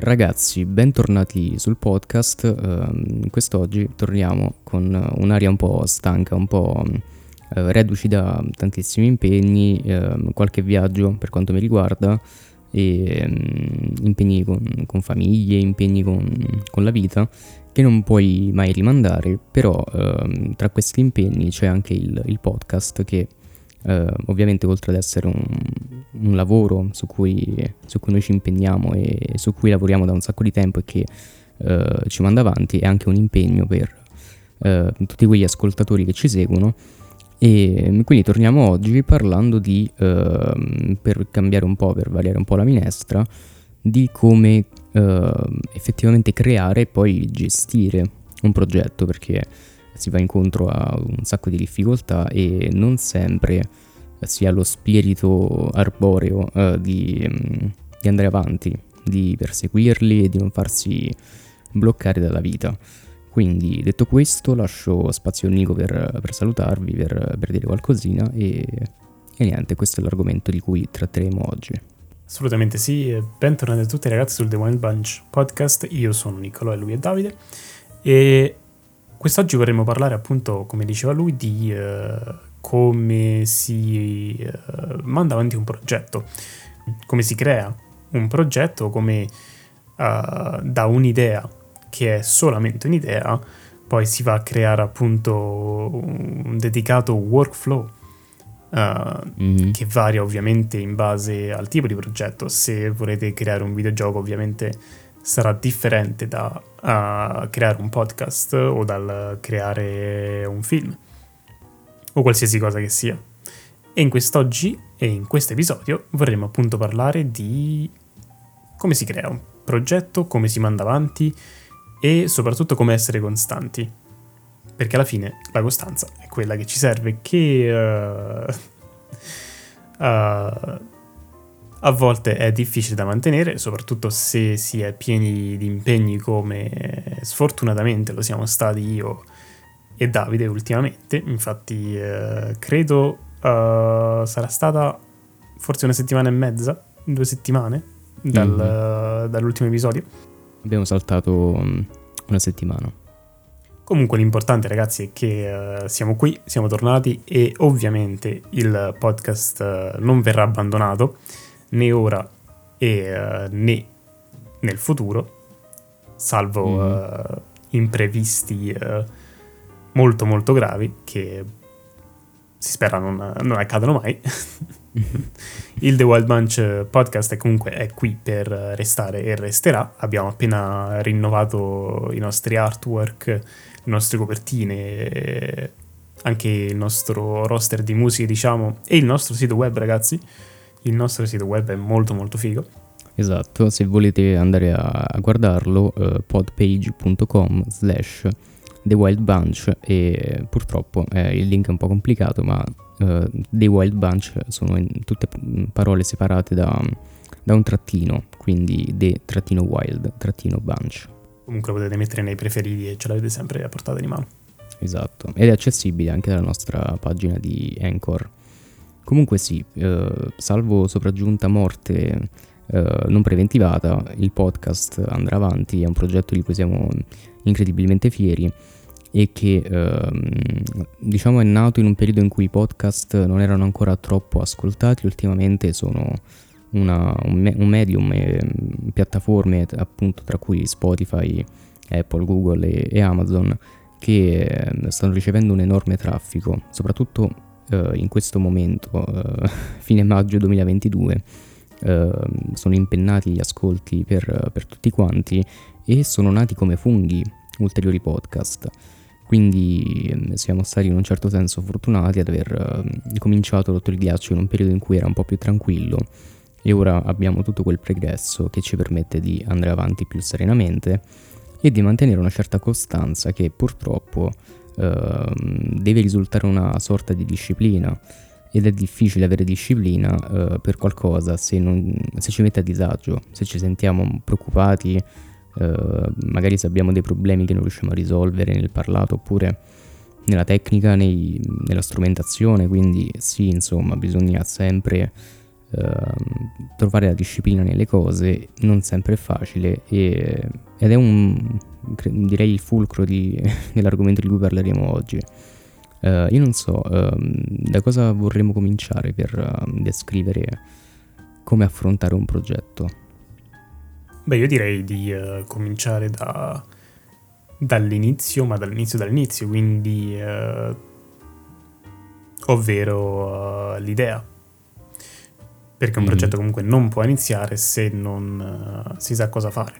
Ragazzi, bentornati sul podcast. Uh, quest'oggi torniamo con un'aria un po' stanca, un po' uh, reduci da tantissimi impegni, uh, qualche viaggio per quanto mi riguarda e um, impegni con, con, famiglie, impegni con, con, la vita che non puoi mai rimandare, però tra questi impegni c'è anche il, il podcast che Uh, ovviamente oltre ad essere un, un lavoro su cui, su cui, noi ci impegniamo e su cui lavoriamo da un sacco di tempo e che uh, ci manda avanti, è anche un impegno per uh, tutti quegli ascoltatori che ci seguono. E quindi torniamo oggi parlando di, per cambiare un po', per variare un po' la minestra, di come effettivamente creare e poi gestire un progetto, perché si va incontro a un sacco di difficoltà e non sempre si ha lo spirito arboreo eh, di, mm, di, andare avanti, di perseguirli e di non farsi bloccare dalla vita. Quindi detto questo lascio spazio a Nico per, per salutarvi, per, per, dire qualcosina e, e niente, questo è l'argomento di cui tratteremo oggi. Assolutamente sì, bentornati a tutti ragazzi sul The Wild Bunch podcast, io sono Niccolò e lui è Davide e Quest'oggi vorremmo parlare appunto, come diceva lui, di uh, come si uh, manda avanti un progetto, come si crea un progetto, come uh, da un'idea che è solamente un'idea, poi si va a creare appunto un dedicato workflow mm-hmm. che varia ovviamente in base al tipo di progetto. Se volete creare un videogioco ovviamente sarà differente da uh, creare un podcast o dal creare un film o qualsiasi cosa che sia. E in quest'oggi e in questo episodio vorremmo appunto parlare di come si crea un progetto, come si manda avanti e soprattutto come essere costanti. Perché alla fine la costanza è quella che ci serve, che uh, uh, a volte è difficile da mantenere, soprattutto se si è pieni di impegni come sfortunatamente lo siamo stati io e Davide ultimamente. Infatti eh, credo uh, sarà stata forse una settimana e mezza, due settimane dal, mm-hmm. dall'ultimo episodio. Abbiamo saltato um, una settimana. Comunque l'importante ragazzi è che uh, siamo qui, siamo tornati e ovviamente il podcast uh, non verrà abbandonato né ora e uh, né nel futuro, salvo mm. uh, imprevisti uh, molto molto gravi che si spera non, non accadano mai. Il The Wild Bunch podcast è comunque è qui per restare e resterà. Abbiamo appena rinnovato i nostri artwork, le nostre copertine, anche il nostro roster di musiche, diciamo, e il nostro sito web, ragazzi il nostro sito web è molto molto figo. Esatto, se volete andare a, guardarlo, uh, podpage.com slash The Wild Bunch e purtroppo eh, il link è un po' complicato, ma uh, The Wild Bunch sono tutte parole separate da, da un trattino, quindi The trattino wild trattino bunch. Comunque potete mettere nei preferiti e ce l'avete sempre a portata di mano. Esatto, ed è accessibile anche dalla nostra pagina di Anchor. Comunque sì, eh, salvo sopraggiunta morte eh, non preventivata, il podcast andrà avanti, è un progetto di cui siamo incredibilmente fieri e che ehm, diciamo è nato in un periodo in cui i podcast non erano ancora troppo ascoltati, ultimamente sono una, un, me- un, medium e um, piattaforme appunto tra cui Spotify, Apple, Google e, e Amazon che eh, stanno ricevendo un enorme traffico, soprattutto uh, in questo momento, uh, fine maggio 2022, uh, eh, sono impennati gli ascolti per, per, tutti quanti e sono nati come funghi ulteriori podcast. Quindi um, siamo stati in un certo senso fortunati ad aver cominciato rotto il ghiaccio in un periodo in cui era un po' più tranquillo e ora abbiamo tutto quel progresso che ci permette di andare avanti più serenamente e di mantenere una certa costanza che purtroppo Ehm, deve risultare una sorta di disciplina ed è difficile avere disciplina uh, per qualcosa se, non, se, ci mette a disagio, se ci sentiamo preoccupati, uh, magari se abbiamo dei problemi che non riusciamo a risolvere nel parlato oppure nella tecnica, nei, nella strumentazione, quindi sì, insomma, bisogna sempre uh, trovare la disciplina nelle cose non sempre è facile e, ed è un, direi il fulcro di, dell'argomento di cui parleremo oggi. Uh, io non so uh, da cosa vorremmo cominciare per uh, descrivere come affrontare un progetto. Beh, io direi di eh, cominciare da, dall'inizio, ma dall'inizio dall'inizio, quindi ovvero l'idea perché un mm. progetto comunque non può iniziare se non uh, si sa cosa fare.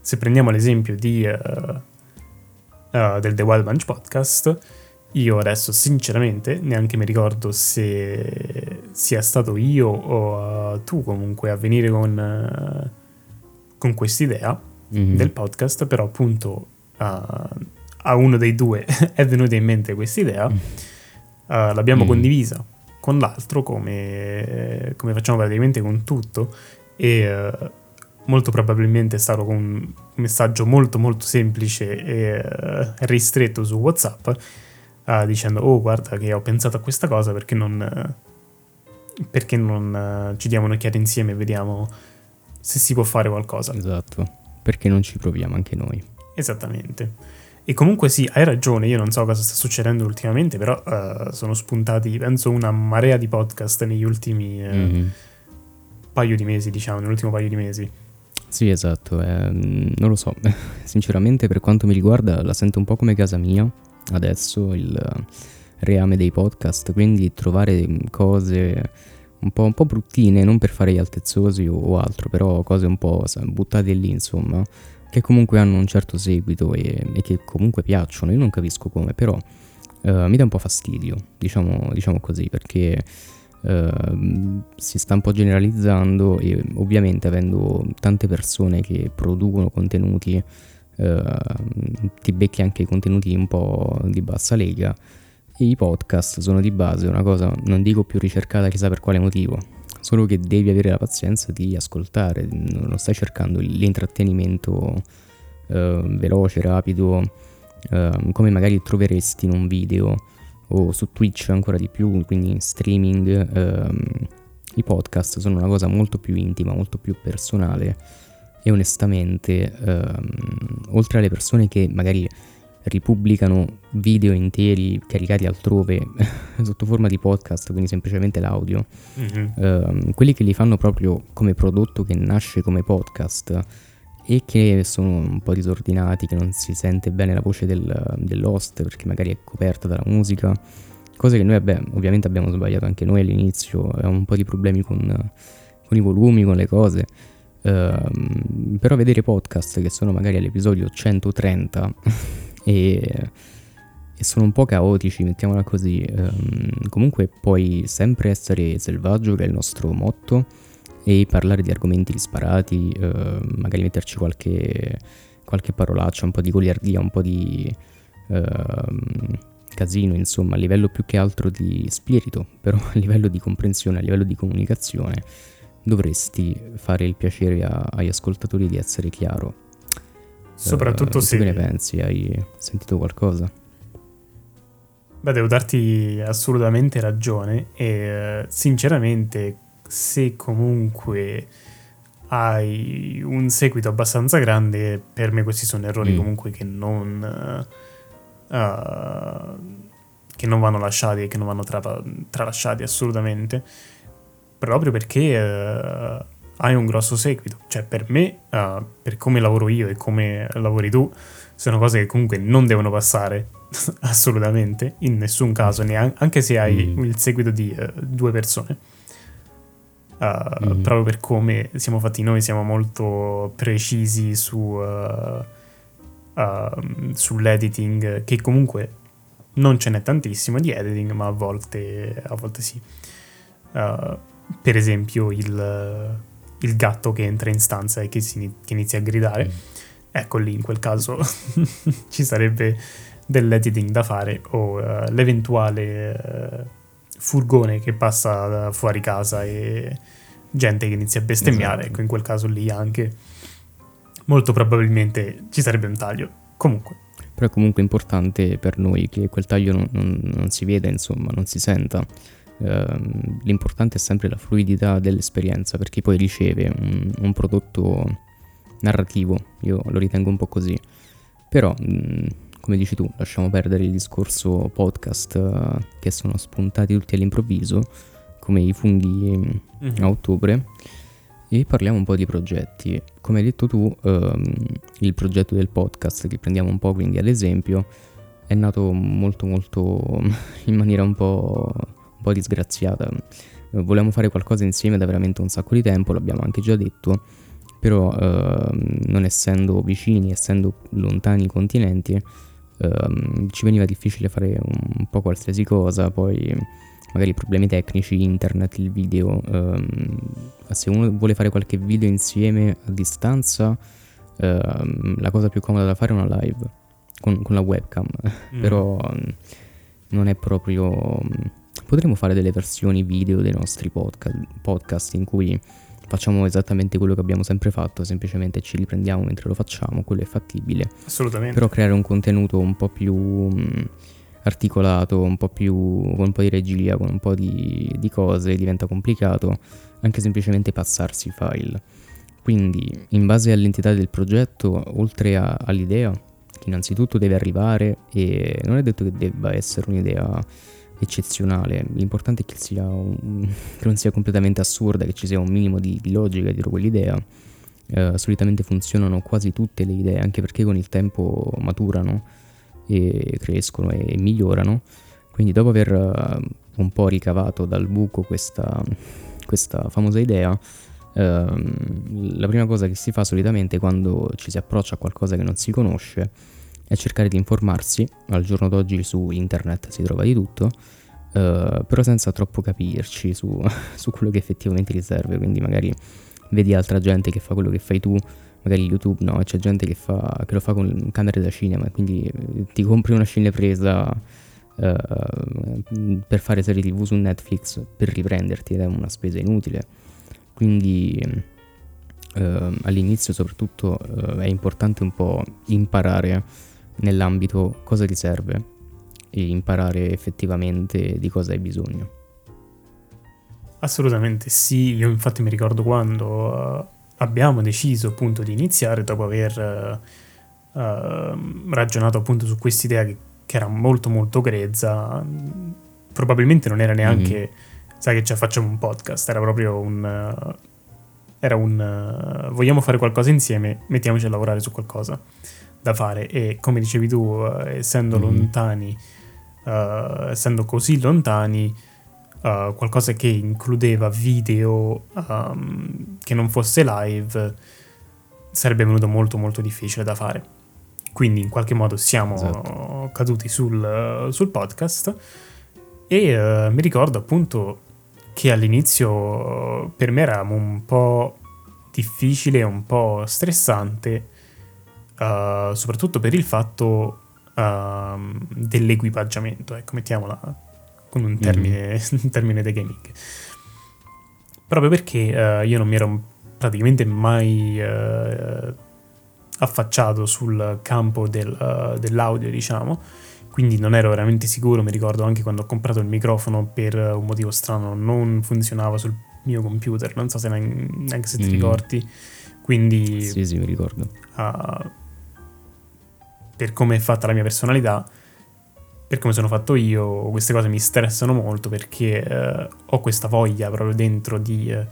Se prendiamo l'esempio di, uh, uh, del The Wild Bunch podcast, io adesso sinceramente neanche mi ricordo se sia stato io o tu comunque a venire con, con quest'idea mm. del podcast, però appunto a uno dei due è venuta in mente quest'idea, mm. l'abbiamo mm. condivisa con l'altro come, come facciamo praticamente con tutto e uh, molto probabilmente è stato con un messaggio molto molto semplice e uh, ristretto su Whatsapp uh, dicendo oh guarda che ho pensato a questa cosa perché non, perché non ci diamo un'occhiata insieme e vediamo se si può fare qualcosa. Esatto, perché non ci proviamo anche noi. Esattamente. E comunque sì, hai ragione, io non so cosa sta succedendo ultimamente, però uh, sono spuntati, penso, una marea di podcast negli ultimi uh, mm-hmm. paio di mesi, diciamo, nell'ultimo paio di mesi. Sì, esatto, eh, non lo so, sinceramente per quanto mi riguarda la sento un po' come casa mia adesso, il reame dei podcast, quindi trovare cose un po', un po bruttine, non per fare gli altezzosi o, o altro, però cose un po' buttate lì, insomma che comunque hanno un certo seguito e, e che comunque piacciono, io non capisco come, però uh, mi dà un po' fastidio, diciamo, diciamo così, perché uh, si sta un po' generalizzando e ovviamente avendo tante persone che producono contenuti, uh, ti becchi anche i contenuti un po' di bassa lega e i podcast sono di base una cosa, non dico più ricercata chissà per quale motivo, solo che devi avere la pazienza di ascoltare, non stai cercando l'intrattenimento eh, veloce, rapido, eh, come magari troveresti in un video o su Twitch ancora di più, quindi in streaming. Eh, I podcast sono una cosa molto più intima, molto più personale e onestamente, ehm, oltre alle persone che magari ripubblicano video interi caricati altrove sotto forma di podcast, quindi semplicemente l'audio. Mm-hmm. Uh, quelli che li fanno proprio come prodotto che nasce come podcast e che sono un po' disordinati, che non si sente bene la voce del, dell'host perché magari è coperta dalla musica. Cose che noi abbiamo, ovviamente abbiamo sbagliato anche noi all'inizio, avevamo un po' di problemi con, con i volumi, con le cose. Uh, però vedere podcast che sono magari all'episodio 130 e, e sono un po' caotici, mettiamola così. Um, comunque puoi sempre essere selvaggio, che è il nostro motto, e parlare di argomenti disparati, uh, magari metterci qualche, qualche parolaccia, un po' di goliardia, un po' di... Uh, casino, insomma, a livello più che altro di spirito, però a livello di comprensione, a livello di comunicazione, dovresti fare il piacere a, agli ascoltatori di essere chiaro Soprattutto uh, se... Che ne pensi? Hai sentito qualcosa? Beh, devo darti assolutamente ragione e sinceramente se comunque hai un seguito abbastanza grande, per me questi sono errori mm. comunque che non, uh, che non vanno lasciati e che non vanno tra- tralasciati assolutamente, proprio perché uh, hai un grosso seguito. Cioè, per me, uh, per come lavoro io e come lavori tu, sono cose che comunque non devono passare assolutamente, in nessun caso, neanche, anche se hai mm. il seguito di uh, due persone. Uh, mm. Proprio per come siamo fatti noi, siamo molto precisi su, sull'editing, che comunque non ce n'è tantissimo di editing, ma a volte, a volte sì. per esempio, il il gatto che entra in stanza e che, si, che inizia a gridare. Mm. Ecco lì in quel caso ci sarebbe dell'editing da fare o uh, l'eventuale uh, furgone che passa fuori casa e gente che inizia a bestemmiare. Esatto. Ecco, in quel caso lì anche molto probabilmente ci sarebbe un taglio. Comunque. Però è comunque importante per noi che quel taglio non, non, non si veda, insomma, non si senta ehm, l'importante è sempre la fluidità dell'esperienza per chi poi riceve un, un prodotto narrativo, io lo ritengo un po' così. Però, mh, come dici tu, lasciamo perdere il discorso podcast uh, che sono spuntati tutti all'improvviso, come i funghi mm-hmm. a ottobre, e parliamo un po' di progetti. Come hai detto tu, um, il progetto del podcast, che prendiamo un po' quindi ad esempio, è nato molto molto in maniera un po', un po' disgraziata. Volevamo fare qualcosa insieme da veramente un sacco di tempo, l'abbiamo anche già detto, però uh, non essendo vicini, essendo lontani i continenti, uh, ci veniva difficile fare un, po' qualsiasi cosa, poi magari problemi tecnici, internet, il video, uh, se uno vuole fare qualche video insieme a distanza, ehm, la cosa più comoda da fare è una live con, con la webcam, mm. però non è proprio... Potremmo fare delle versioni video dei nostri podcast, podcast in cui facciamo esattamente quello che abbiamo sempre fatto, semplicemente ci riprendiamo mentre lo facciamo, quello è fattibile. Assolutamente. Però creare un contenuto un po' più mh, articolato, un po' più con un po' di regia, con un po' di, di cose diventa complicato, anche semplicemente passarsi i file. Quindi, in base all'entità del progetto, oltre a, all'idea, innanzitutto deve arrivare e non è detto che debba essere un'idea eccezionale, l'importante è che, sia un, che non sia completamente assurda, che ci sia un minimo di, di logica dietro quell'idea. Eh, solitamente funzionano quasi tutte le idee, anche perché con il tempo maturano e crescono e migliorano. Quindi dopo aver uh, un po' ricavato dal buco questa, questa famosa idea, Ehm, la prima cosa che si fa solitamente quando ci si approccia a qualcosa che non si conosce è cercare di informarsi. Al giorno d'oggi su internet si trova di tutto, uh, però senza troppo capirci su, su, quello che effettivamente ti serve. Quindi magari vedi altra gente che fa quello che fai tu, magari YouTube no, c'è gente che, fa, che lo fa con camere da cinema, quindi eh, ti compri una cinepresa. Uh, per fare serie tv su Netflix per riprenderti ed è una spesa inutile quindi eh, all'inizio soprattutto eh, è importante un po' imparare nell'ambito cosa ti serve e imparare effettivamente di cosa hai bisogno. Assolutamente sì, io infatti mi ricordo quando uh, abbiamo deciso appunto di iniziare dopo aver uh, ragionato appunto su quest'idea che, che, era molto molto grezza, probabilmente non era neanche... Mm-hmm. sai che ci facciamo un podcast, era proprio un... Uh, era un... Uh, vogliamo fare qualcosa insieme, mettiamoci a lavorare su qualcosa da fare e come dicevi tu, uh, essendo mm. lontani, essendo così lontani, qualcosa che includeva video um, che non fosse live sarebbe venuto molto molto difficile da fare. Quindi in qualche modo siamo esatto. caduti sul, sul podcast e mi ricordo appunto che all'inizio per me era un po' difficile, un po' stressante, uh, soprattutto per il fatto uh, dell'equipaggiamento, ecco, mettiamola con un termine, mm. un termine dei gaming. Proprio perché uh, io non mi ero praticamente mai affacciato sul campo del, dell'audio, diciamo, quindi non ero veramente sicuro, mi ricordo anche quando ho comprato il microfono per un motivo strano non funzionava sul mio computer, non so se neanche se ti mm. ricordi, quindi... Sì, sì, mi ricordo. Uh, per come è fatta la mia personalità, per come sono fatto io, queste cose mi stressano molto perché uh, ho questa voglia proprio dentro di, uh,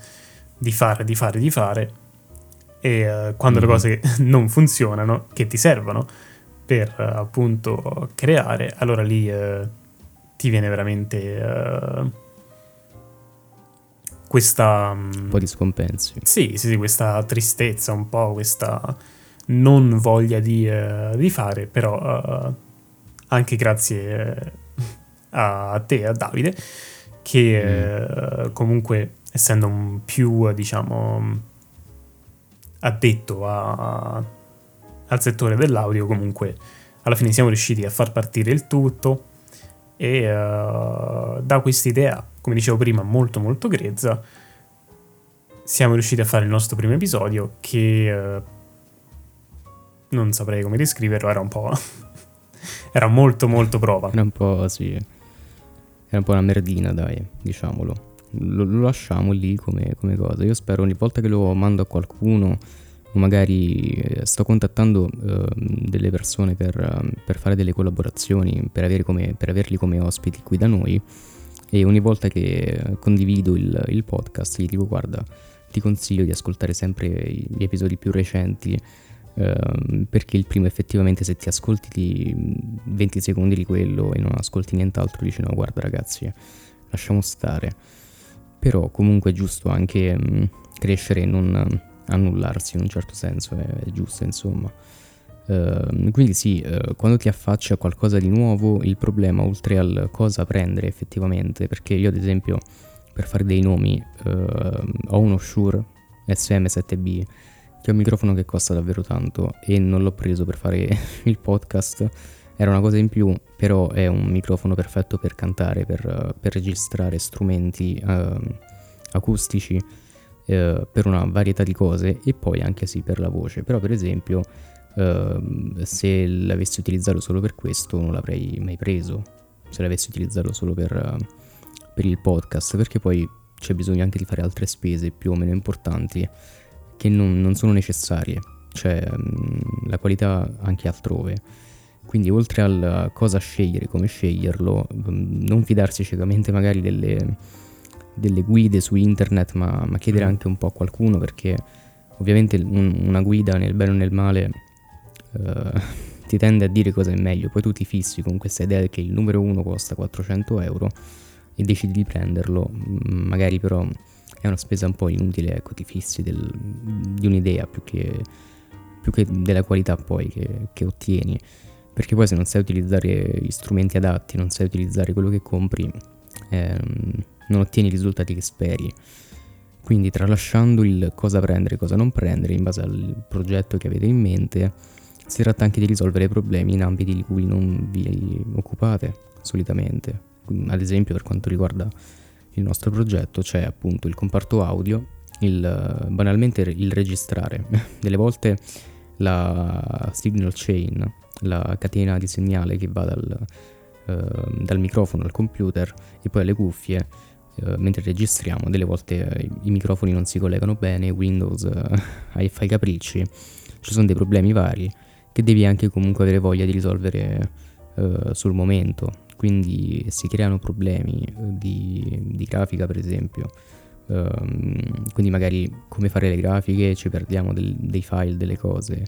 di fare, di fare, di fare e quando mm. le cose non funzionano, che ti servono, per appunto creare, allora lì eh, ti viene veramente eh, questa... Mm, un po' di scompensi. Sì, sì, sì, questa tristezza, un po' questa non voglia di, eh, di fare, però eh, anche grazie eh, a te, a Davide, che mm. comunque essendo un più, diciamo, addetto a al settore dell'audio, comunque alla fine siamo riusciti a far partire il tutto e uh, da questa idea, come dicevo prima, molto molto grezza, siamo riusciti a fare il nostro primo episodio che uh, non saprei come descriverlo, era un po'... era molto molto prova. Era un po' sì. Era un po' una merdina, dai, diciamolo. Lo, lo lasciamo lì come, come cosa. Io spero ogni volta che lo mando a qualcuno o magari eh, sto contattando uh, delle persone per, uh, per, fare delle collaborazioni, per, come, per, averli come ospiti qui da noi e ogni volta che condivido il, il, podcast gli dico guarda ti consiglio di ascoltare sempre gli episodi più recenti uh, perché il primo effettivamente se ti ascolti 20 secondi di quello e non ascolti nient'altro dici no guarda ragazzi lasciamo stare però comunque è giusto anche um, crescere e non annullarsi in un certo senso, è, è giusto insomma. Uh, quindi sì, uh, quando ti affacci a qualcosa di nuovo, il problema oltre al cosa prendere effettivamente, perché io ad esempio per fare dei nomi uh, ho uno Shure SM7B che è un microfono che costa davvero tanto e non l'ho preso per fare il podcast, era una cosa in più, però è un microfono perfetto per cantare, per, per registrare strumenti ehm, acustici eh, per una varietà di cose e poi anche sì per la voce. Però per esempio eh, se l'avessi utilizzato solo per questo non l'avrei mai preso, se l'avessi utilizzato solo per, per il podcast, perché poi c'è bisogno anche di fare altre spese più o meno importanti che non, non sono necessarie, cioè mh, la qualità anche altrove. Quindi oltre a cosa scegliere, come sceglierlo, non fidarsi ciecamente magari delle, delle guide su internet, ma, ma chiedere mm. anche un po' a qualcuno perché ovviamente un, una guida nel bene o nel male uh, ti tende a dire cosa è meglio, poi tu ti fissi con questa idea che il numero 1 costa 400 euro e decidi di prenderlo, magari però è una spesa un po' inutile, ecco, ti fissi del, di un'idea più che, più che, della qualità poi che, che ottieni, perché poi se non sai utilizzare gli strumenti adatti, non sai utilizzare quello che compri, ehm, non ottieni i risultati che speri. Quindi tralasciando il cosa prendere e cosa non prendere in base al progetto che avete in mente, si tratta anche di risolvere problemi in ambiti di cui non vi occupate solitamente. Ad esempio per quanto riguarda il nostro progetto c'è appunto il comparto audio, il, banalmente il registrare. Delle volte la signal chain, la catena di segnale che va dal, uh, dal microfono al computer e poi alle cuffie eh, mentre registriamo, delle volte eh, i microfoni non si collegano bene, Windows eh, fa i capricci, ci sono dei problemi vari che devi anche comunque avere voglia di risolvere eh, sul momento, quindi si creano problemi di, di grafica per esempio. Um, quindi magari come fare le grafiche ci perdiamo del, dei file, delle cose.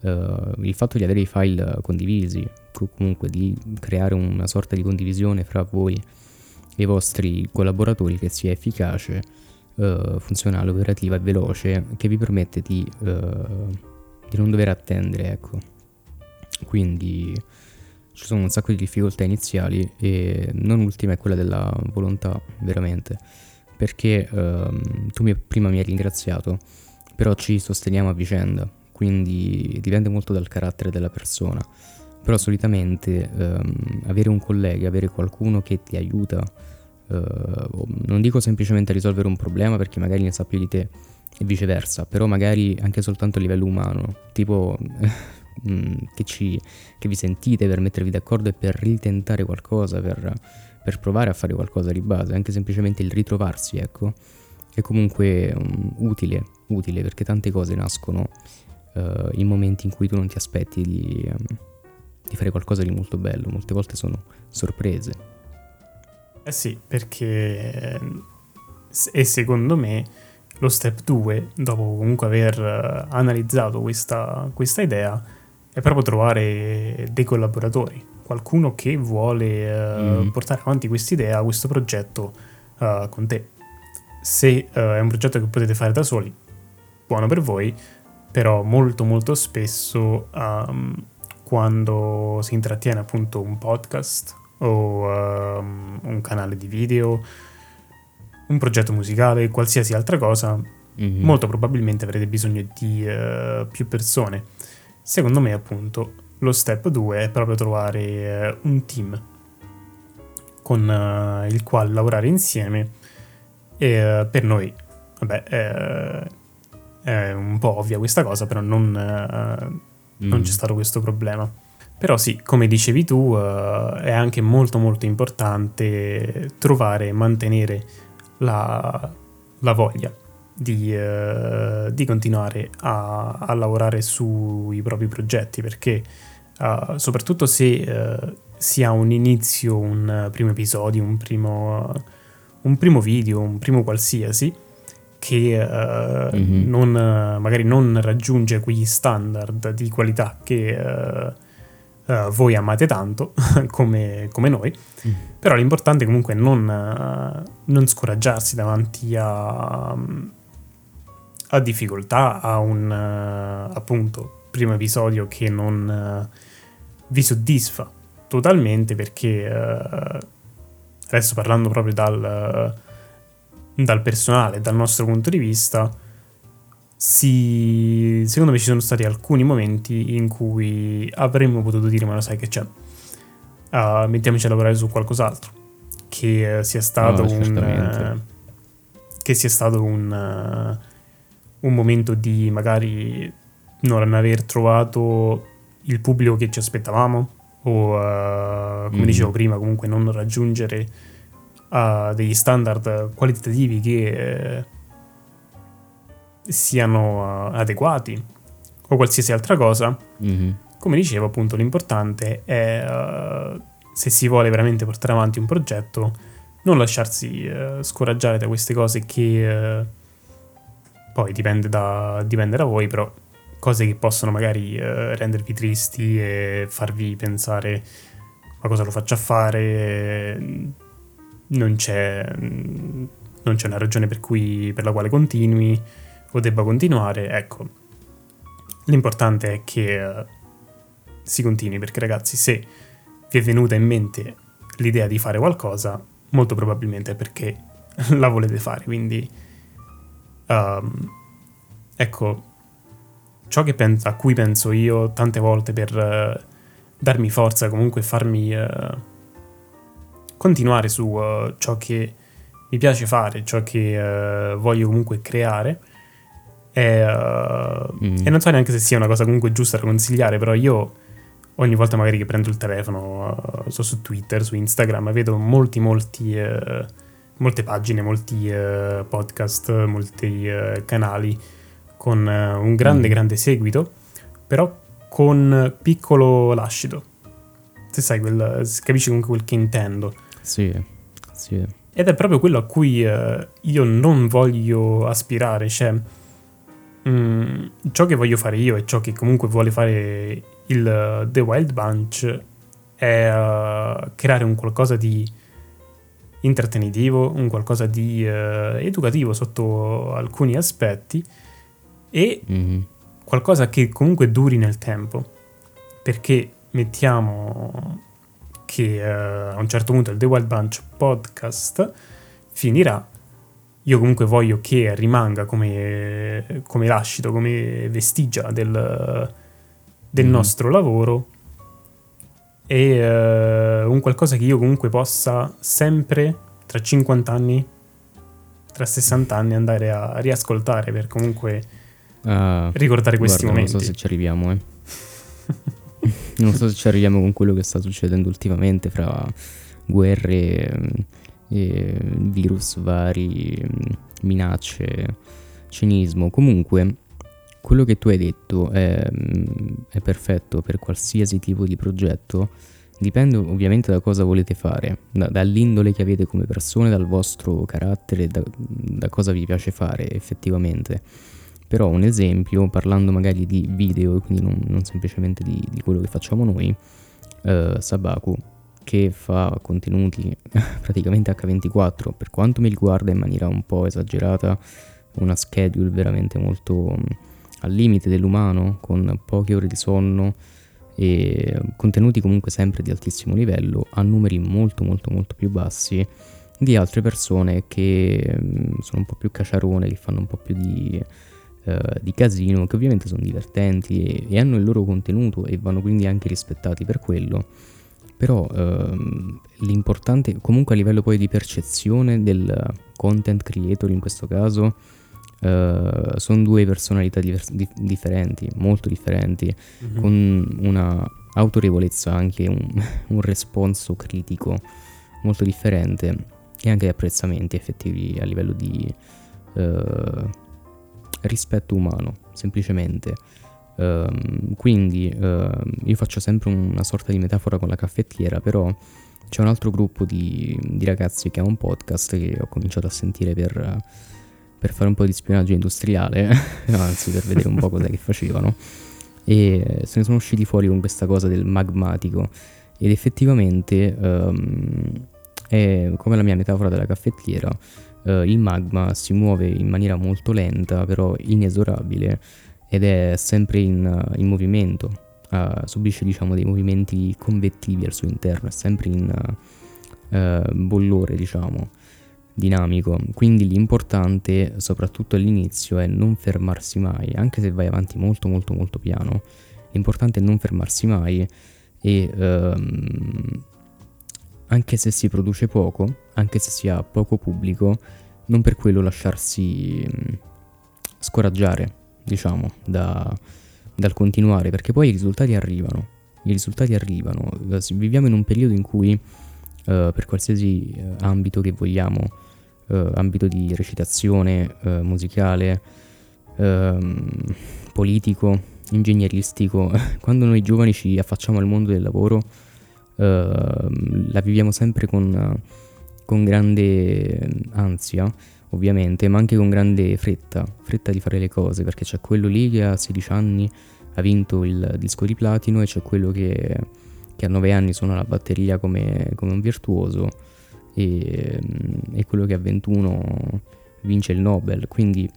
Uh, il fatto di avere i file condivisi, comunque di creare una sorta di condivisione fra voi i vostri collaboratori che sia efficace, uh, funzionale, operativa e veloce, che vi permette di, uh, di non dover attendere, ecco. Quindi ci sono un sacco di difficoltà iniziali e non ultima è quella della volontà, veramente. Perché uh, tu mi, prima mi hai ringraziato, però ci sosteniamo a vicenda, quindi dipende molto dal carattere della persona però solitamente ehm, avere un collega, avere qualcuno che ti aiuta, eh, non dico semplicemente a risolvere un problema perché magari ne sa più di te e viceversa, però magari anche soltanto a livello umano, tipo mm, che, ci, che vi sentite per mettervi d'accordo e per ritentare qualcosa, per, per, provare a fare qualcosa di base, anche semplicemente il ritrovarsi, ecco, è comunque um, utile, utile perché tante cose nascono uh, in momenti in cui tu non ti aspetti di... Um, di fare qualcosa di molto bello, molte volte sono sorprese. Eh sì, perché e secondo me lo step 2, dopo comunque aver eh, analizzato questa, questa idea, è proprio trovare dei collaboratori, qualcuno che vuole uh, mm. portare avanti questa idea, questo progetto uh, con te. Se uh, è un progetto che potete fare da soli, buono per voi, però molto molto spesso um, quando si intrattiene appunto un podcast o um, un canale di video, un progetto musicale, qualsiasi altra cosa, mm-hmm. molto probabilmente avrete bisogno di più persone. Secondo me appunto lo step 2 è proprio trovare uh, un team con uh, il quale lavorare insieme e per noi, vabbè, è un po' ovvia questa cosa, però non non mm. c'è stato questo problema. Però sì, come dicevi tu, è anche molto molto importante trovare e mantenere la, la voglia di, uh, di continuare a, a, lavorare sui propri progetti, perché uh, soprattutto se si ha un inizio, un primo episodio, un primo, un primo video, un primo qualsiasi, che uh, mm-hmm. non, magari non raggiunge quegli standard di qualità che uh, uh, voi amate tanto, come, come, noi, mm. però l'importante comunque è non, non scoraggiarsi davanti a, a difficoltà, a un appunto primo episodio che non vi soddisfa totalmente perché adesso parlando proprio dal dal personale, dal nostro punto di vista, si, secondo me ci sono stati alcuni momenti in cui avremmo potuto dire ma lo sai che c'è, uh, mettiamoci a lavorare su qualcos'altro, che uh, sia stato no, un... Uh, che sia stato un, un momento di magari non aver trovato il pubblico che ci aspettavamo o come mm. dicevo prima comunque non raggiungere a degli standard qualitativi che eh, siano uh, adeguati o qualsiasi altra cosa, mm-hmm. come dicevo appunto l'importante è uh, se si vuole veramente portare avanti un progetto non lasciarsi uh, scoraggiare da queste cose che poi dipende da, dipende da voi, però cose che possono magari rendervi tristi e farvi pensare ma cosa lo faccio a fare? Non c'è, non c'è una ragione per, cui, per la quale continui o debba continuare, ecco, l'importante è che uh, si continui, perché ragazzi, se vi è venuta in mente l'idea di fare qualcosa, molto probabilmente è perché la volete fare, quindi um, ecco, ciò penso, a cui penso io tante volte per uh, darmi forza, comunque farmi... Uh, continuare su uh, ciò che mi piace fare, ciò che voglio comunque creare. E, mm. e, non so neanche se sia una cosa comunque giusta da consigliare, però io ogni volta magari che prendo il telefono, so su Twitter, su Instagram, vedo molti, molti, molte pagine, molti podcast, molti canali con un grande, mm. grande seguito, però con piccolo lascito. Se sai, quel, capisci comunque quel che intendo sì, sì. Ed è proprio quello a cui uh, io non voglio aspirare, cioè mh, mm, ciò che voglio fare io e ciò che comunque vuole fare il uh, The Wild Bunch è uh, creare un qualcosa di intrattenitivo, un qualcosa di educativo sotto alcuni aspetti e mm-hmm. qualcosa che comunque duri nel tempo, perché mettiamo che uh, a un certo punto il The Wild Bunch podcast finirà. Io comunque voglio che rimanga come, come lascito, come vestigia del, del mm. nostro lavoro e uh, un qualcosa che io comunque possa sempre tra 50 anni, tra 60 anni andare a riascoltare per comunque uh, ricordare questi guarda, momenti. Non so se ci arriviamo, eh. non so se ci arriviamo con quello che sta succedendo ultimamente fra guerre, mm, virus vari, mm, minacce, cinismo. Comunque, quello che tu hai detto è, mm, è perfetto per qualsiasi tipo di progetto. Dipende ovviamente da cosa volete fare, da, dall'indole che avete come persone, dal vostro carattere, da, da cosa vi piace fare effettivamente. Però un esempio, parlando magari di video, quindi non, non semplicemente di, di, quello che facciamo noi, eh, Sabaku, che fa contenuti praticamente H24, per quanto mi riguarda in maniera un po' esagerata, una schedule veramente molto al limite dell'umano, con poche ore di sonno e contenuti comunque sempre di altissimo livello, a numeri molto molto molto più bassi di altre persone che mm, sono un po' più caciarone, che fanno un po' più di eh, di casino che ovviamente sono divertenti e, e, hanno il loro contenuto e vanno quindi anche rispettati per quello. Però ehm, l'importante comunque a livello poi di percezione del content creator in questo caso Uh, sono due personalità diver- di- differenti, molto differenti, mm-hmm. con una autorevolezza, anche un, un responso critico molto differente e anche apprezzamenti effettivi a livello di uh, rispetto umano, semplicemente. Uh, quindi uh, io faccio sempre una sorta di metafora con la caffettiera, però c'è un altro gruppo di, di, ragazzi che ha un podcast che ho cominciato a sentire per, per fare un po' di spionaggio industriale, anzi per vedere un po' cosa che facevano. E se ne sono usciti fuori con questa cosa del magmatico. Ed effettivamente um, è come la mia metafora della caffettiera. Uh, il magma si muove in maniera molto lenta, però inesorabile, ed è sempre in, in movimento uh, subisce diciamo dei movimenti convettivi al suo interno, è sempre in uh, bollore diciamo dinamico, quindi l'importante soprattutto all'inizio è non fermarsi mai, anche se vai avanti molto molto molto piano, l'importante è non fermarsi mai e um, anche se si produce poco, anche se si ha poco pubblico, non per quello lasciarsi scoraggiare, diciamo, da, dal continuare, perché poi i risultati arrivano. I risultati arrivano. Viviamo in un periodo in cui, uh, per qualsiasi uh, ambito che vogliamo, uh, ambito di recitazione, musicale, ehm, politico, ingegneristico, quando noi giovani ci affacciamo al mondo del lavoro, ehm, la viviamo sempre con, con grande ansia ovviamente, ma anche con grande fretta, fretta di fare le cose, perché c'è quello lì che a 16 anni ha vinto il disco di platino e c'è quello che, che a 9 anni suona la batteria come, come un virtuoso e, e, quello che a 21 vince il Nobel, quindi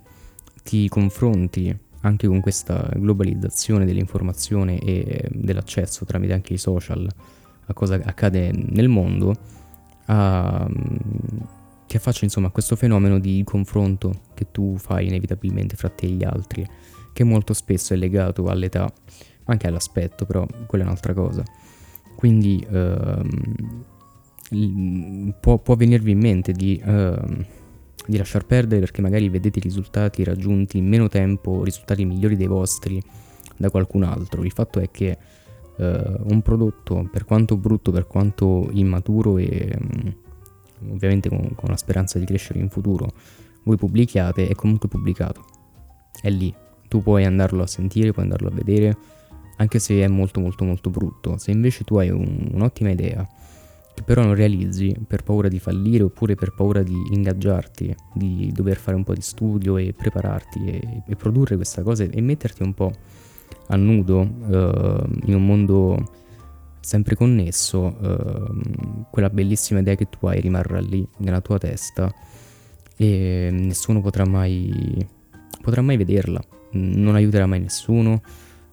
ti confronti anche con questa globalizzazione dell'informazione e dell'accesso tramite anche i social a cosa accade nel mondo. A, ti affaccia insomma a questo fenomeno di confronto che tu fai inevitabilmente fra te e gli altri, che molto spesso è legato all'età, ma anche all'aspetto, però quella è un'altra cosa. Quindi ehm, può, può, venirvi in mente di, ehm, di lasciar perdere perché magari vedete i risultati raggiunti in meno tempo, risultati migliori dei vostri da qualcun altro. Il fatto è che eh, un prodotto, per quanto brutto, per quanto immaturo e ovviamente con, con la speranza di crescere in futuro, voi pubblichiate, è comunque pubblicato. È lì. Tu puoi andarlo a sentire, puoi andarlo a vedere, anche se è molto molto molto brutto. Se invece tu hai un, un'ottima idea, che però non realizzi per paura di fallire oppure per paura di ingaggiarti, di dover fare un po' di studio e prepararti e, e produrre questa cosa e metterti un po' a nudo uh, in un mondo sempre connesso, ehm, quella bellissima idea che tu hai rimarrà lì nella tua testa e nessuno potrà mai, potrà mai vederla, non aiuterà mai nessuno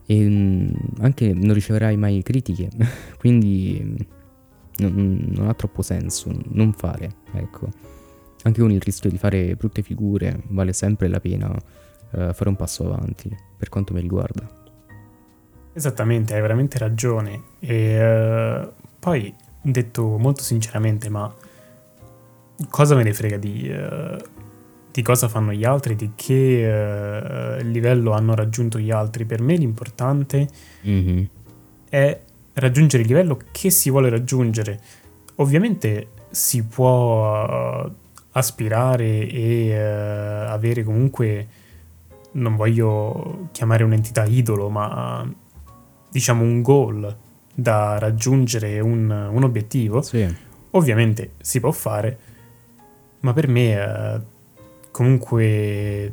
e mm, anche non riceverai mai critiche, quindi non, non, ha troppo senso non fare, ecco. Anche con il rischio di fare brutte figure vale sempre la pena eh, fare un passo avanti, per quanto mi riguarda. Esattamente, hai veramente ragione. E uh, poi, detto molto sinceramente, ma cosa me ne frega di, uh, di cosa fanno gli altri, di che uh, livello hanno raggiunto gli altri? Per me l'importante mm-hmm. è raggiungere il livello che si vuole raggiungere. Ovviamente si può aspirare e avere comunque, non voglio chiamare un'entità idolo, ma diciamo, un goal da raggiungere, un, un obiettivo, sì. ovviamente si può fare, ma per me eh, comunque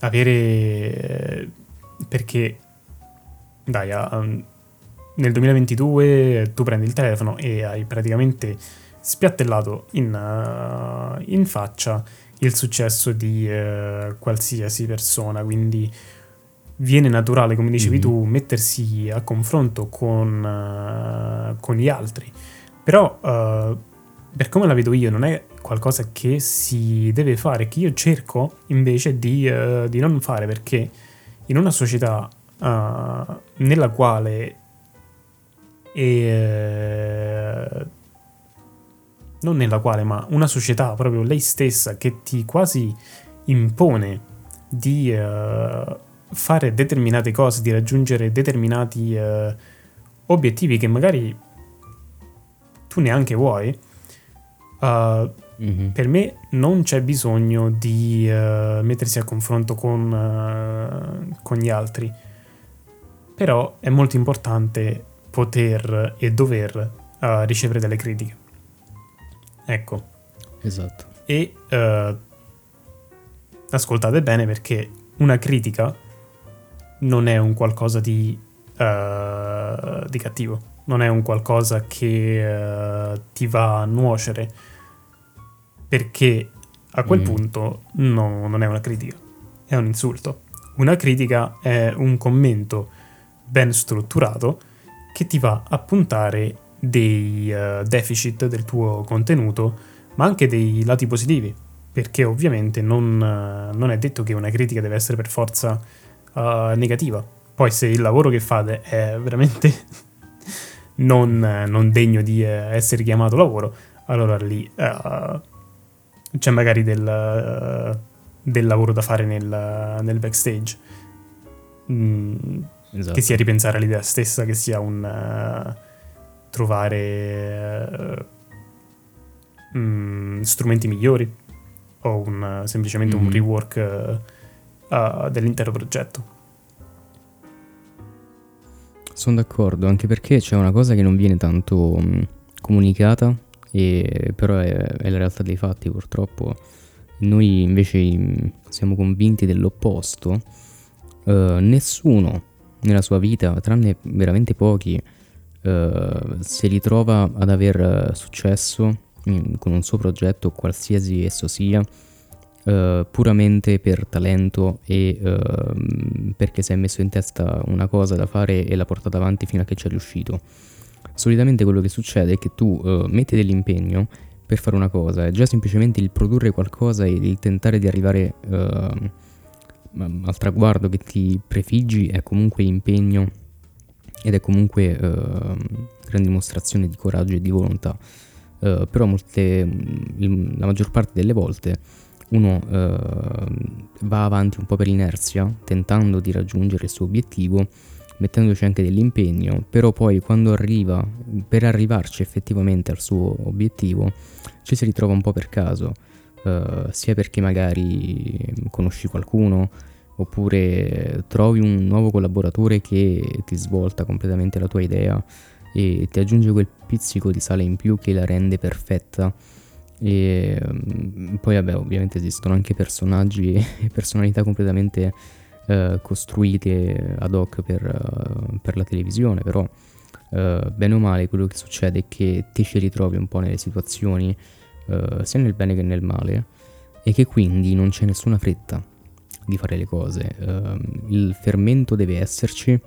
avere... Eh, perché, dai, uh, nel 2022 tu prendi il telefono e hai praticamente spiattellato in, uh, in faccia il successo di uh, qualsiasi persona, quindi viene naturale, come dicevi mm-hmm. tu, mettersi a confronto con, uh, con gli altri. Però, per come la vedo io, non è qualcosa che si deve fare, che io cerco invece di, di non fare, perché in una società nella quale e, non nella quale, ma una società proprio lei stessa che ti quasi impone di uh, fare determinate cose, di raggiungere determinati uh, obiettivi che magari tu neanche vuoi, uh, mm-hmm. per me non c'è bisogno di mettersi a confronto con, con gli altri. Però è molto importante poter e dover ricevere delle critiche. Ecco. Esatto. E ascoltate bene perché una critica non è un qualcosa di, di cattivo non è un qualcosa che uh, ti va a nuocere, perché a quel mm. punto no, non è una critica, è un insulto. Una critica è un commento ben strutturato che ti va a puntare dei uh, deficit del tuo contenuto, ma anche dei lati positivi, perché ovviamente non, uh, non è detto che una critica deve essere per forza negativa. Poi se il lavoro che fate è veramente non, non degno di eh, essere chiamato lavoro, allora lì uh, c'è magari del, uh, del, lavoro da fare nel, nel backstage. Mm, esatto. Che sia ripensare all'idea stessa, che sia un uh, trovare mm, strumenti migliori o un, semplicemente mm-hmm. un rework dell'intero progetto. Sono d'accordo, anche perché c'è una cosa che non viene tanto mh, comunicata, e, però è, è, la realtà dei fatti purtroppo. Noi invece mh, siamo convinti dell'opposto. Uh, nessuno nella sua vita, tranne veramente pochi, uh, si ritrova ad aver successo mh, con un suo progetto, qualsiasi esso sia, uh, puramente per talento e uh, perché si è messo in testa una cosa da fare e l'ha portata avanti fino a che ci è riuscito. Solitamente quello che succede è che tu uh, metti dell'impegno per fare una cosa, è già semplicemente il produrre qualcosa e il tentare di arrivare ehm, al traguardo che ti prefiggi è comunque impegno ed è comunque uh, gran dimostrazione di coraggio e di volontà. Uh, però molte, la maggior parte delle volte uno eh, va avanti un po' per inerzia, tentando di raggiungere il suo obiettivo, mettendoci anche dell'impegno, però poi quando arriva, per arrivarci effettivamente al suo obiettivo, ci si ritrova un po' per caso, eh, sia perché magari conosci qualcuno, oppure trovi un nuovo collaboratore che ti svolta completamente la tua idea e ti aggiunge quel pizzico di sale in più che la rende perfetta. E um, poi vabbè ovviamente esistono anche personaggi e personalità completamente uh, costruite ad hoc per, uh, per la televisione, però uh, bene o male quello che succede è che ti ci ritrovi un po' nelle situazioni, sia nel bene che nel male, e che quindi non c'è nessuna fretta di fare le cose. Ehm, il fermento deve esserci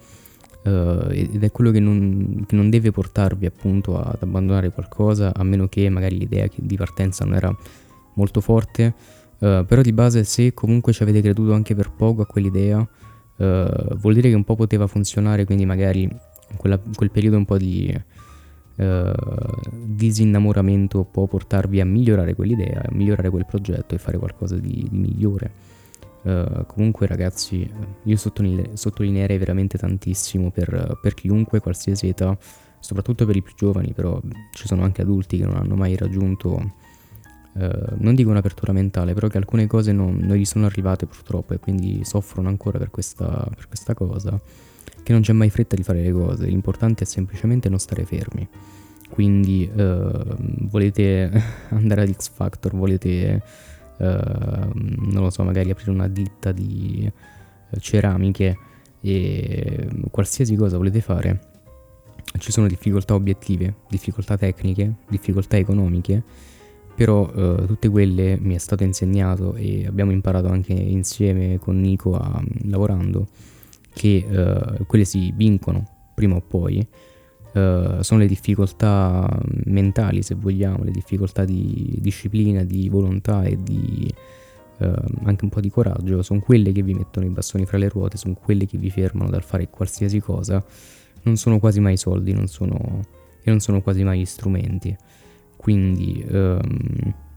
Uh, ed è quello che non, che non, deve portarvi appunto ad abbandonare qualcosa a meno che magari l'idea di partenza non era molto forte uh, però di base se comunque ci avete creduto anche per poco a quell'idea uh, vuol dire che un po' poteva funzionare quindi magari in quella, quel periodo un po' di disinnamoramento può portarvi a migliorare quell'idea a migliorare quel progetto e fare qualcosa di, di migliore. Uh, comunque ragazzi, io sottoline- sottolineerei veramente tantissimo per, per, chiunque, qualsiasi età, soprattutto per i più giovani, però ci sono anche adulti che non hanno mai raggiunto, uh, non dico un'apertura mentale, però che alcune cose non, non, gli sono arrivate purtroppo e quindi soffrono ancora per questa, per questa cosa, che non c'è mai fretta di fare le cose, l'importante è semplicemente non stare fermi. Quindi uh, volete andare ad X Factor, volete Ehm, non lo so, magari aprire una ditta di eh, ceramiche e mm, qualsiasi cosa volete fare, ci sono difficoltà obiettive, difficoltà tecniche, difficoltà economiche, però uh, tutte quelle mi è stato insegnato e abbiamo imparato anche insieme con Nico a, lavorando che uh, quelle si vincono prima o poi Uh, sono le difficoltà mentali, se vogliamo, le difficoltà di disciplina, di volontà e di uh, anche un po' di coraggio, sono quelle che vi mettono i bastoni fra le ruote, sono quelle che vi fermano dal fare qualsiasi cosa. Non sono quasi mai soldi, non sono, e non sono quasi mai gli strumenti. Quindi, um,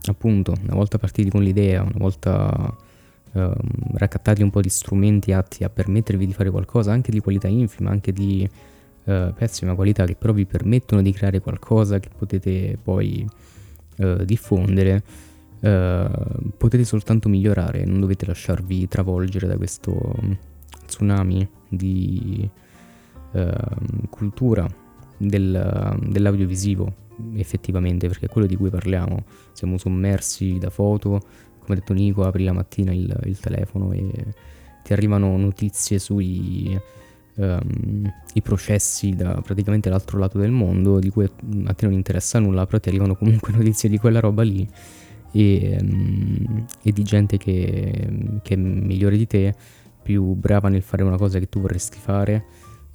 appunto, una volta partiti con l'idea, una volta um, raccattati un po' di strumenti atti a permettervi di fare qualcosa, anche di qualità infima, anche di uh, pessima qualità che però vi permettono di creare qualcosa che potete poi uh, diffondere, uh, potete soltanto migliorare, non dovete lasciarvi travolgere da questo tsunami di cultura del, dell'audiovisivo effettivamente, perché è quello di cui parliamo, siamo sommersi da foto, come ha detto Nico, apri la mattina il, il telefono e ti arrivano notizie sui um, processi da praticamente l'altro lato del mondo di cui a te non interessa nulla, però ti arrivano comunque notizie di quella roba lì e, um, e di gente che, che, è migliore di te, più brava nel fare una cosa che tu vorresti fare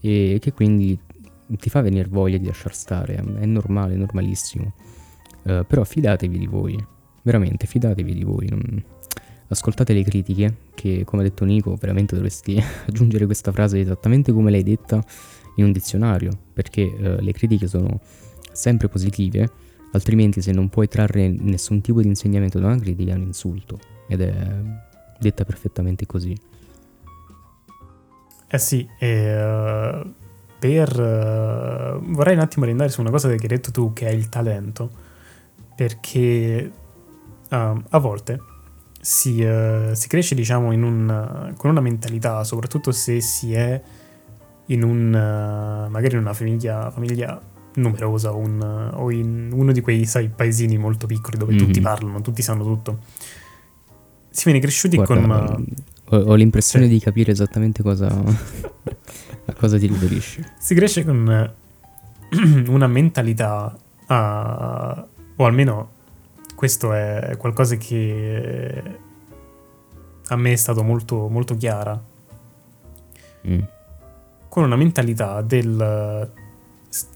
e che quindi ti fa venire voglia di lasciar stare, è normale, è normalissimo. Uh, però fidatevi di voi, veramente fidatevi di voi. Non ascoltate le critiche, che come ha detto Nico, veramente dovresti aggiungere questa frase esattamente come l'hai detta in un dizionario, perché eh, le critiche sono sempre positive, altrimenti se non puoi trarre nessun tipo di insegnamento da una critica è un insulto, ed è detta perfettamente così. Eh sì, e, uh, per... Uh, vorrei un attimo riandare su una cosa che hai detto tu, che è il talento, perché uh, a volte si, uh, si cresce diciamo un, con una mentalità, soprattutto se si è in un, uh, magari in una famiglia, famiglia numerosa un, o in uno di quei sai, paesini molto piccoli dove mm-hmm. tutti parlano, tutti sanno tutto. Si viene cresciuti Guarda, con... Ho, ho l'impressione sì. di capire esattamente cosa, a cosa ti riferisci. Si cresce con una mentalità, uh, o almeno questo è qualcosa che a me è stato molto, molto chiara. Mm. Con una mentalità del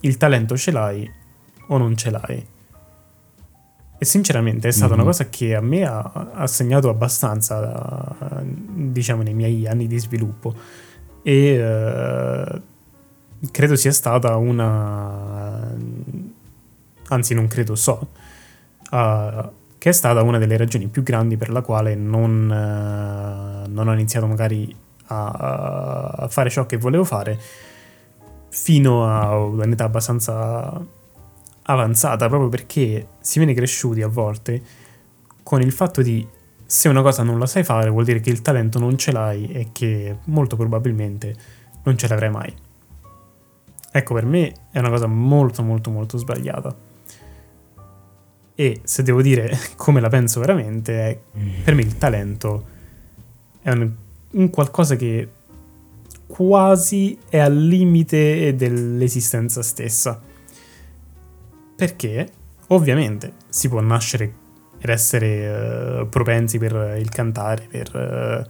il talento ce l'hai o non ce l'hai. E sinceramente è stata mm-hmm. una cosa che a me ha, ha segnato abbastanza, diciamo, nei miei anni di sviluppo. E uh, credo sia stata una... Anzi, non credo, so uh, che è stata una delle ragioni più grandi per la quale non, uh, non ho iniziato magari a, a, fare ciò che volevo fare fino a un'età abbastanza avanzata, proprio perché si viene cresciuti a volte con il fatto di se una cosa non la sai fare vuol dire che il talento non ce l'hai e che molto probabilmente non ce l'avrai mai. Ecco, per me è una cosa molto molto molto sbagliata. E se devo dire come la penso veramente, è, mm. per me il talento è un, un qualcosa che quasi è al limite dell'esistenza stessa. Perché ovviamente si può nascere ed essere uh, propensi per il cantare, per,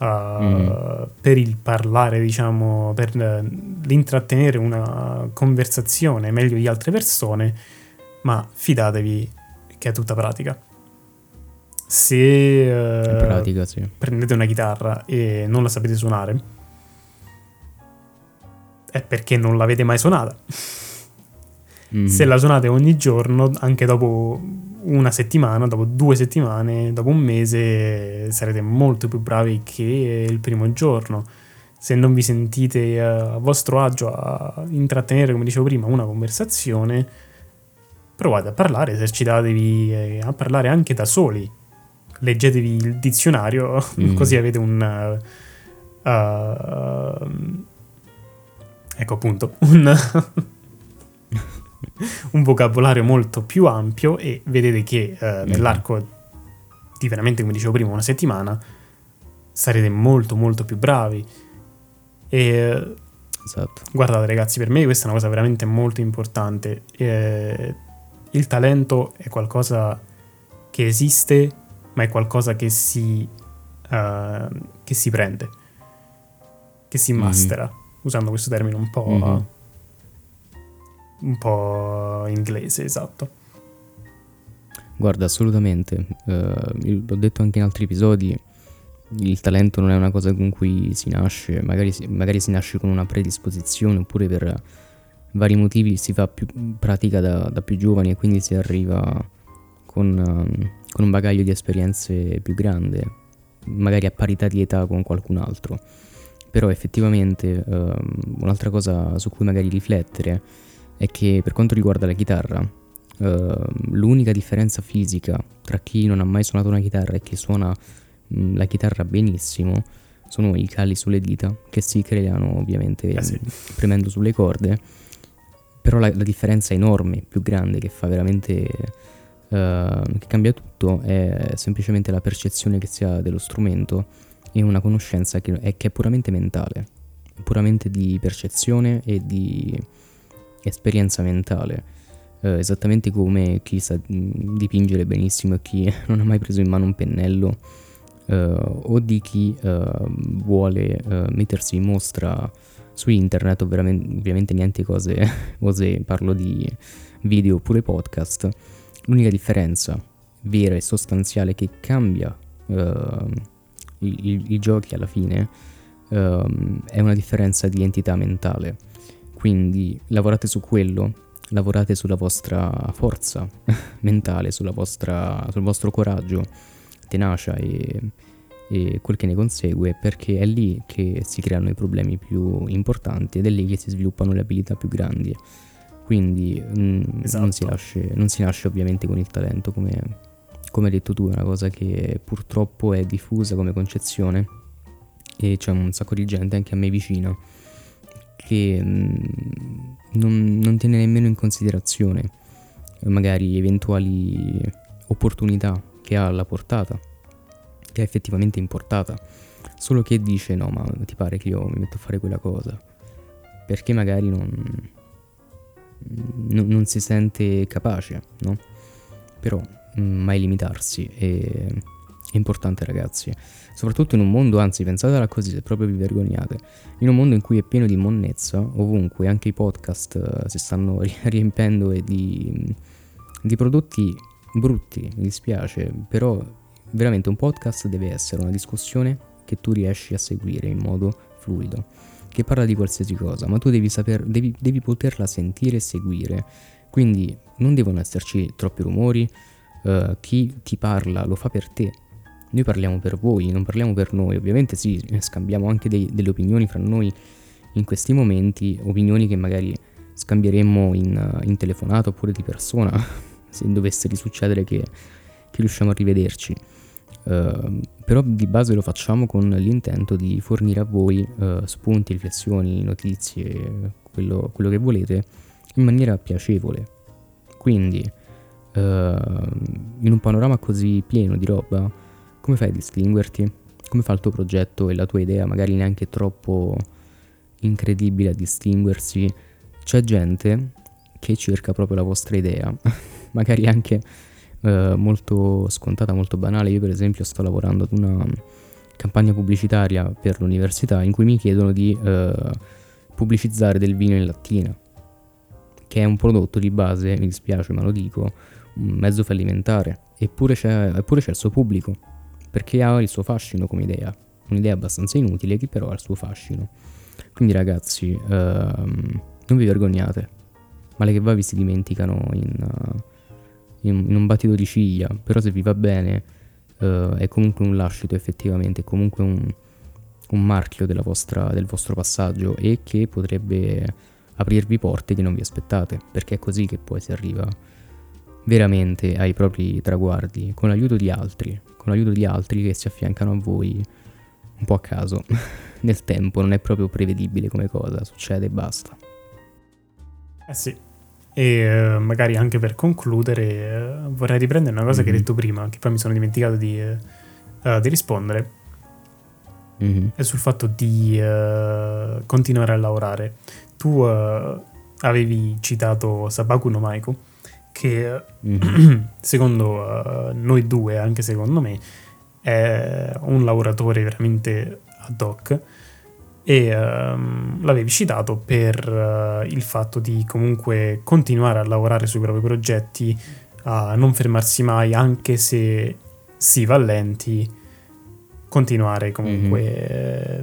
uh, uh, mm. per il parlare, diciamo, per l'intrattenere una conversazione meglio di altre persone ma fidatevi che è tutta pratica. Se uh, pratica, sì. prendete una chitarra e non la sapete suonare, è perché non l'avete mai suonata. Mm. Se la suonate ogni giorno, anche dopo una settimana, dopo due settimane, dopo un mese, sarete molto più bravi che il primo giorno. Se non vi sentite a vostro agio a intrattenere, come dicevo prima, una conversazione, provate a parlare, esercitatevi eh, a parlare anche da soli. Leggetevi il dizionario, mm. così avete un... Uh, uh, ecco appunto, un, un, vocabolario molto più ampio e vedete che uh, mm. nell'arco di veramente, come dicevo prima, una settimana sarete molto molto più bravi. E esatto. guardate ragazzi, per me questa è una cosa veramente molto importante. Eh, il talento è qualcosa che esiste, ma è qualcosa che si, uh, che si prende, che si mhm. mastera, mm-hmm. usando questo termine un po', mm-hmm. un po' inglese, esatto. Guarda, assolutamente, uh, l'ho detto anche in altri episodi, il talento non è una cosa con cui si nasce, magari, magari si nasce con una predisposizione oppure per vari motivi si fa più pratica da, da più giovani e quindi si arriva con, con, un bagaglio di esperienze più grande, magari a parità di età con qualcun altro. però effettivamente uh, un'altra cosa su cui magari riflettere è che per quanto riguarda la chitarra, uh, l'unica differenza fisica tra chi non ha mai suonato una chitarra e chi suona mh, la chitarra benissimo sono i cali sulle dita che si creano ovviamente eh sì. premendo sulle corde, però la, la, differenza enorme, più grande, che fa veramente... Uh, che cambia tutto è semplicemente la percezione che si ha dello strumento e una conoscenza che è, che è puramente mentale, puramente di percezione e di esperienza mentale. Uh, esattamente come chi sa dipingere benissimo e chi non ha mai preso in mano un pennello uh, o di chi uh, vuole uh, mettersi in mostra su internet, ovviamente niente cose, cose, parlo di video oppure podcast. L'unica differenza vera e sostanziale che cambia i, i, i, giochi alla fine è una differenza di entità mentale. Quindi lavorate su quello, lavorate sulla vostra forza mentale, vostra, sul vostro coraggio tenacia e, e quel che ne consegue perché è lì che si creano i problemi più importanti ed è lì che si sviluppano le abilità più grandi. Quindi mh, mm, esatto. non, si nasce, non, si nasce, ovviamente con il talento, come, come, hai detto tu, è una cosa che purtroppo è diffusa come concezione e c'è un sacco di gente, anche a me vicina, che mh, mm, non, non tiene nemmeno in considerazione magari eventuali opportunità che ha alla portata, che è effettivamente in portata, solo che dice no, ma ti pare che io mi metto a fare quella cosa, perché magari non, non, non si sente capace, no? Però mm, mai limitarsi è, è importante ragazzi, soprattutto in un mondo, anzi pensatela così se proprio vi vergognate, in un mondo in cui è pieno di monnezza, ovunque, anche i podcast uh, si stanno riempendo di, di prodotti brutti, mi dispiace, però veramente un podcast deve essere una discussione che tu riesci a seguire in modo fluido, che parla di qualsiasi cosa, ma tu devi, saper, devi, devi poterla sentire e seguire. Quindi non devono esserci troppi rumori, uh, chi ti parla lo fa per te. Noi parliamo per voi, non parliamo per noi. Ovviamente sì, scambiamo anche dei, delle opinioni fra noi in questi momenti, opinioni che magari scambieremmo in, in telefonata oppure di persona, se dovesse risuccedere che, che riusciamo a rivederci. Uh, però di base lo facciamo con l'intento di fornire a voi uh, spunti, riflessioni, notizie, quello, quello, che volete in maniera piacevole. Quindi, uh, in un panorama così pieno di roba, come fai a distinguerti? Come fa il tuo progetto e la tua idea, magari neanche troppo incredibile a distinguersi? C'è gente che cerca proprio la vostra idea magari anche eh, molto scontata, molto banale. Io per esempio sto lavorando ad una campagna pubblicitaria per l'università in cui mi chiedono di eh, pubblicizzare del vino in lattina, che è un prodotto di base, mi dispiace ma lo dico, un mezzo fallimentare, eppure c'è, eppure c'è il suo pubblico, perché ha il suo fascino come idea, un'idea abbastanza inutile che però ha il suo fascino. Quindi ragazzi, ehm, non vi vergognate, male che va vi si dimenticano in... Uh, in, in un battito di ciglia, però se vi va bene uh, è comunque un lascito effettivamente, è comunque un, un marchio vostra, del vostro passaggio e che potrebbe aprirvi porte che non vi aspettate, perché è così che poi si arriva veramente ai propri traguardi, con l'aiuto di altri, con l'aiuto di altri che si affiancano a voi un po' a caso, nel tempo, non è proprio prevedibile come cosa, succede e basta. Eh sì, e uh, magari anche per concludere, uh, vorrei riprendere una cosa mm-hmm. che hai mhm. detto prima, che poi mi sono dimenticato di, uh, di rispondere. Mm-hmm. È sul fatto di continuare a lavorare. Tu avevi citato Sabaku no Maiko, che mm-hmm. secondo noi due, anche secondo me, è un lavoratore veramente ad hoc e um, l'avevi citato per uh, il fatto di comunque continuare a lavorare sui propri progetti, a non fermarsi mai, anche se si va lenti, continuare comunque mm-hmm.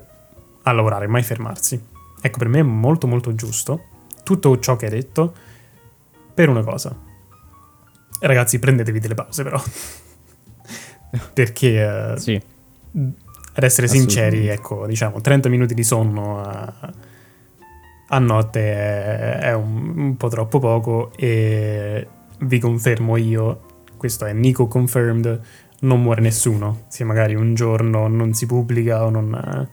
a lavorare, mai fermarsi. Ecco, per me è molto molto giusto tutto ciò che hai detto per una cosa. Ragazzi, prendetevi delle pause però. Perché uh, sì ad essere sinceri, ecco, diciamo, 30 minuti di sonno a, a notte è, è un, un, po' troppo poco e vi confermo io, questo è Nico confirmed, non muore nessuno, se magari un giorno non si pubblica o non,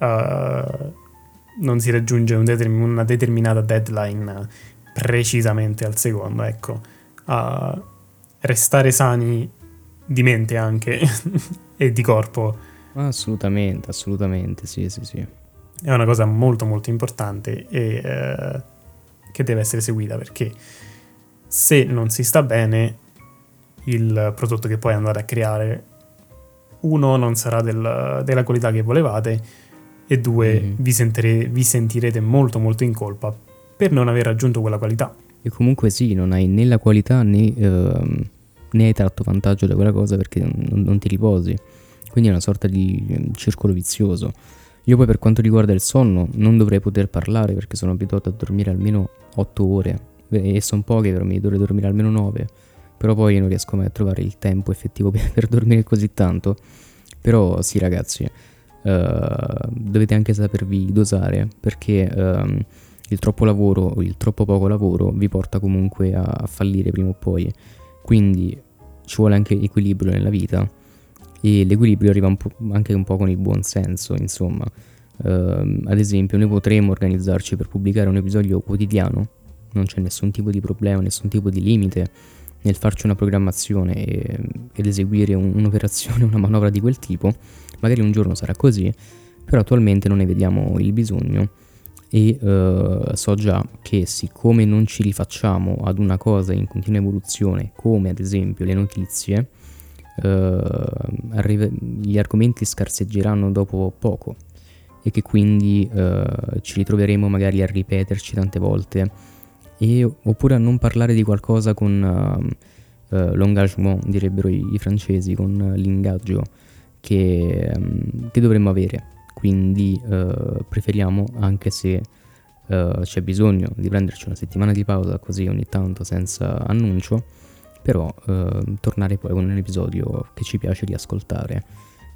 uh, non si raggiunge un determin- una determinata deadline precisamente al secondo, ecco. Uh, restare sani di mente anche e di corpo. Assolutamente, assolutamente, sì, sì, sì. È una cosa molto molto importante e eh, che deve essere seguita perché se non si sta bene il prodotto che poi andate a creare uno non sarà del, della qualità che volevate e due mm. vi, sentire, vi sentirete molto molto in colpa per non aver raggiunto quella qualità. E comunque sì, non hai né la qualità né... Uh ne hai tratto vantaggio da quella cosa perché non, non ti riposi. Quindi è una sorta di mm, circolo vizioso. Io poi per quanto riguarda il sonno non dovrei poter parlare perché sono abituato a dormire almeno 8 ore e sono poche per me, dovrei dormire almeno 9. Però poi non riesco mai a trovare il tempo effettivo per, dormire così tanto. Però sì ragazzi, uh, dovete anche sapervi dosare perché uh, il troppo lavoro o il troppo poco lavoro vi porta comunque a fallire prima o poi. Quindi ci vuole anche equilibrio nella vita e l'equilibrio arriva un anche un po' con il buon senso, insomma. Uh, ad esempio, noi potremmo organizzarci per pubblicare un episodio quotidiano, non c'è nessun tipo di problema, nessun tipo di limite nel farci una programmazione e, ed eseguire un, un'operazione, una manovra di quel tipo. Magari un giorno sarà così, però attualmente non ne vediamo il bisogno e uh, so già che siccome non ci rifacciamo ad una cosa in continua evoluzione, come ad esempio le notizie, arrive, gli argomenti scarseggeranno dopo poco e che quindi uh, ci ritroveremo magari a ripeterci tante volte. E, oppure a non parlare di qualcosa con l'engagement, direbbero i, i, francesi, con l'ingaggio che, um, che dovremmo avere. Quindi preferiamo anche se uh, c'è bisogno di prenderci una settimana di pausa così ogni tanto senza annuncio, però uh, tornare poi con un episodio che ci piace riascoltare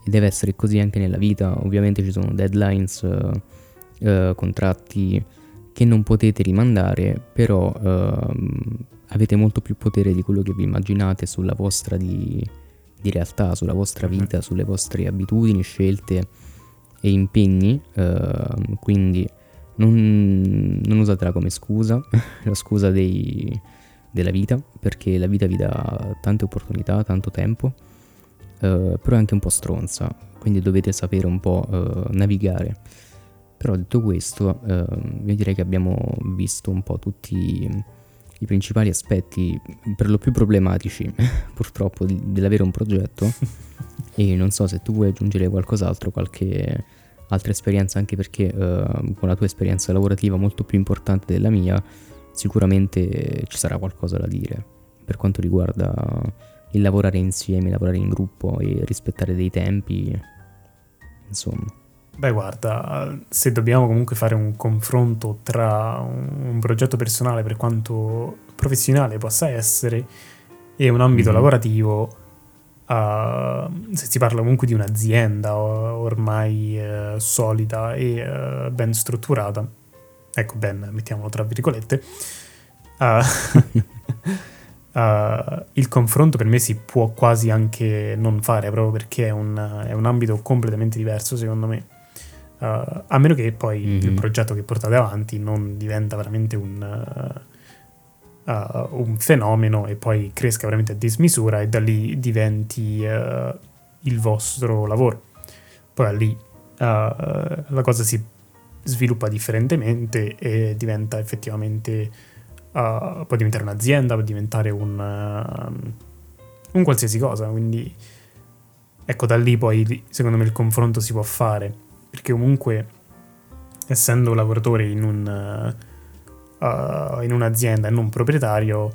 e deve essere così anche nella vita, ovviamente ci sono deadlines, contratti che non potete rimandare, però ehm, avete molto più potere di quello che vi immaginate sulla vostra di, di realtà, sulla vostra mhm. vita, sulle vostre abitudini, scelte e impegni, uh, quindi non, non, usatela come scusa, la scusa dei, della vita, perché la vita vi dà tante opportunità, tanto tempo, uh, però è anche un po' stronza, quindi dovete sapere un po' uh, navigare. Però detto questo, io direi che abbiamo visto un po' tutti i principali aspetti, per lo più problematici, purtroppo, di, dell'avere un progetto. e non so se tu vuoi aggiungere qualcos'altro, qualche altra esperienza, anche perché uh, con la tua esperienza lavorativa molto più importante della mia, sicuramente ci sarà qualcosa da dire per quanto riguarda il lavorare insieme, lavorare in gruppo e rispettare dei tempi, insomma. Beh, guarda, se dobbiamo comunque fare un confronto tra un progetto personale, per quanto professionale possa essere, e un ambito mm-hmm. lavorativo, uh, se si parla comunque di un'azienda ormai uh, solida e uh, ben strutturata, ecco ben, mettiamolo tra virgolette, il confronto per me si può quasi anche non fare proprio perché è un, è un ambito completamente diverso secondo me. Uh, a meno che poi mm-hmm. il progetto che portate avanti non diventa veramente un, uh, un fenomeno e poi cresca veramente a dismisura e da lì diventi uh, il vostro lavoro. Poi lì uh, la cosa si sviluppa differentemente e diventa effettivamente, può diventare un'azienda, può diventare un, un qualsiasi cosa, quindi ecco da lì poi secondo me il confronto si può fare, perché comunque essendo lavoratore in un uh, in un'azienda e non proprietario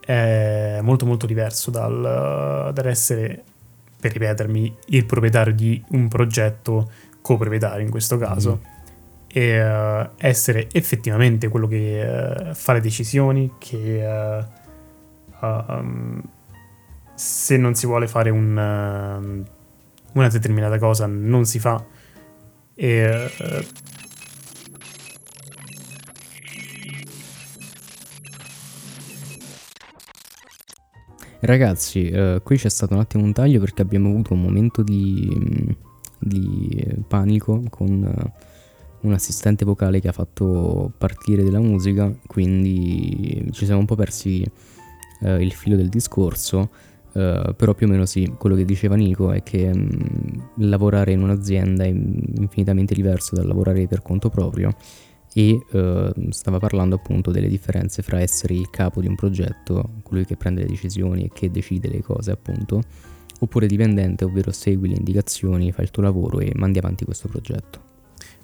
è molto molto diverso dal, dall'essere, per ripetermi, il proprietario di un progetto coproprietario in questo caso. Mm. E uh, essere effettivamente quello che uh, fa le decisioni, che um, se non si vuole fare un, una determinata cosa non si fa. E, uh, Ragazzi, uh, qui c'è stato un attimo un taglio perché abbiamo avuto un momento di, di panico con uh, un assistente vocale che ha fatto partire della musica, quindi ci siamo un po' persi uh, il filo del discorso. Uh, però più o meno sì, quello che diceva Nico è che mh, lavorare in un'azienda è infinitamente diverso dal lavorare per conto proprio e uh, stava parlando appunto delle differenze fra essere il capo di un progetto, colui che prende le decisioni e che decide le cose appunto, oppure dipendente, ovvero segui le indicazioni, fai il tuo lavoro e mandi avanti questo progetto.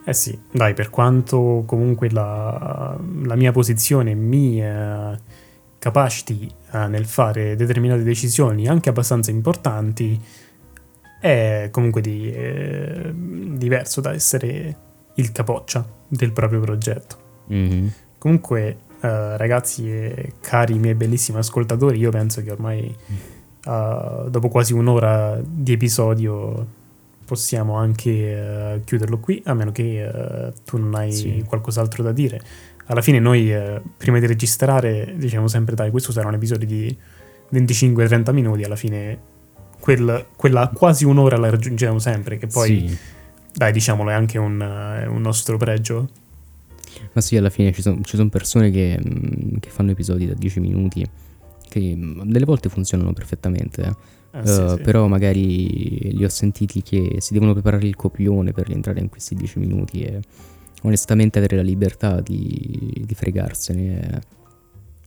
Eh sì, dai, per quanto comunque la, la mia posizione mi... Eh capaciti eh, nel fare determinate decisioni anche abbastanza importanti è comunque di, eh, diverso da essere il capoccia del proprio progetto. Mm-hmm. Comunque, eh, ragazzi e cari miei bellissimi ascoltatori, io penso che ormai uh, dopo quasi un'ora di episodio possiamo anche uh, chiuderlo qui, a meno che uh, tu non hai sì. qualcos'altro da dire alla fine noi eh, prima di registrare diciamo sempre dai questo sarà un episodio di 25-30 minuti alla fine quel, quella quasi un'ora la raggiungiamo sempre che poi sì. dai diciamolo è anche un, uh, un, nostro pregio ma sì alla fine ci sono son persone che, mm, che, fanno episodi da 10 minuti che mm, delle volte funzionano perfettamente eh. Ah, sì, uh, sì. però magari li ho sentiti che si devono preparare il copione per rientrare in questi 10 minuti e onestamente avere la libertà di, di fregarsene è,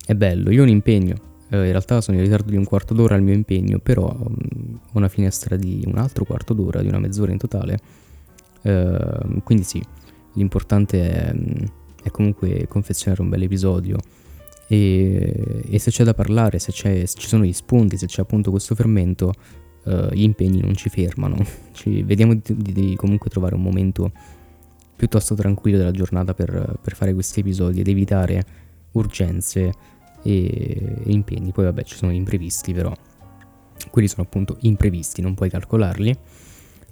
è, bello. Io ho un impegno, eh, in realtà sono in ritardo di un quarto d'ora al mio impegno, però ho una finestra di un altro quarto d'ora, di una mezz'ora in totale. Uh, quindi sì, l'importante è, è, comunque confezionare un bel episodio. E, e se c'è da parlare, se, se, ci sono gli spunti, se c'è appunto questo fermento, uh, gli impegni non ci fermano. Ci, vediamo di, di, comunque trovare un momento piuttosto tranquillo della giornata per, per fare questi episodi ed evitare urgenze e, e impegni. Poi vabbè ci sono gli imprevisti però, quelli sono appunto imprevisti, non puoi calcolarli.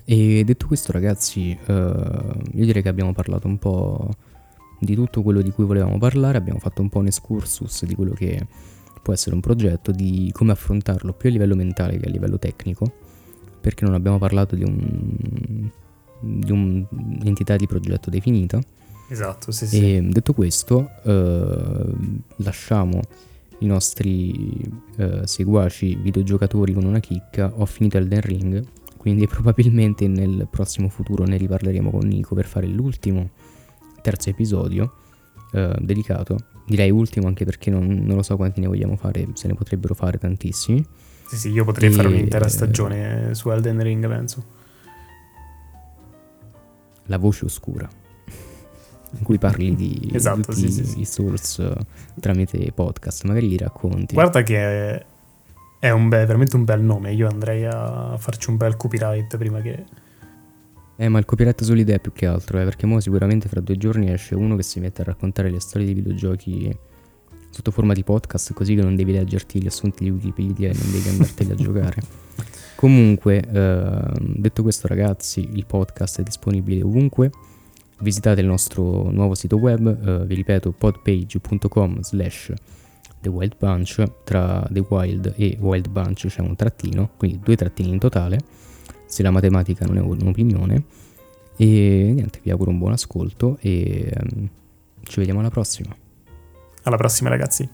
E detto questo ragazzi, uh, io direi che abbiamo parlato un po' di tutto quello di cui volevamo parlare, abbiamo fatto un po' un excursus di quello che può essere un progetto, di come affrontarlo più a livello mentale che a livello tecnico, perché non abbiamo parlato di un, di un'entità di progetto definita. Esatto, sì, sì. E detto questo, eh, lasciamo i nostri eh, seguaci videogiocatori con una chicca. Ho finito Elden Ring, quindi probabilmente nel prossimo futuro ne riparleremo con Nico per fare l'ultimo terzo episodio eh, dedicato. Direi ultimo anche perché non, non, lo so quanti ne vogliamo fare, se ne potrebbero fare tantissimi. Sì, sì, io potrei e, fare un'intera stagione su Elden Ring, penso la voce oscura, in cui parli di esatto, tutti sì, sì, i source tramite podcast, magari li racconti. Guarda che è un bel, veramente un bel nome, io andrei a farci un bel copyright prima che... Eh, ma il copyright sull'idea più che altro, eh, perché mo sicuramente fra due giorni esce uno che si mette a raccontare le storie di videogiochi sotto forma di podcast, così che non devi leggerti gli assunti di Wikipedia e non devi andarteli a giocare. Comunque, eh, detto questo ragazzi, il podcast è disponibile ovunque. Visitate il nostro nuovo sito web, eh, vi ripeto, podpage.com slash The Wild Bunch. Tra The Wild e Wild Bunch c'è un trattino, quindi due trattini in totale, se la matematica non è un'opinione. E niente, vi auguro un buon ascolto e um, ci vediamo alla prossima. Alla prossima ragazzi.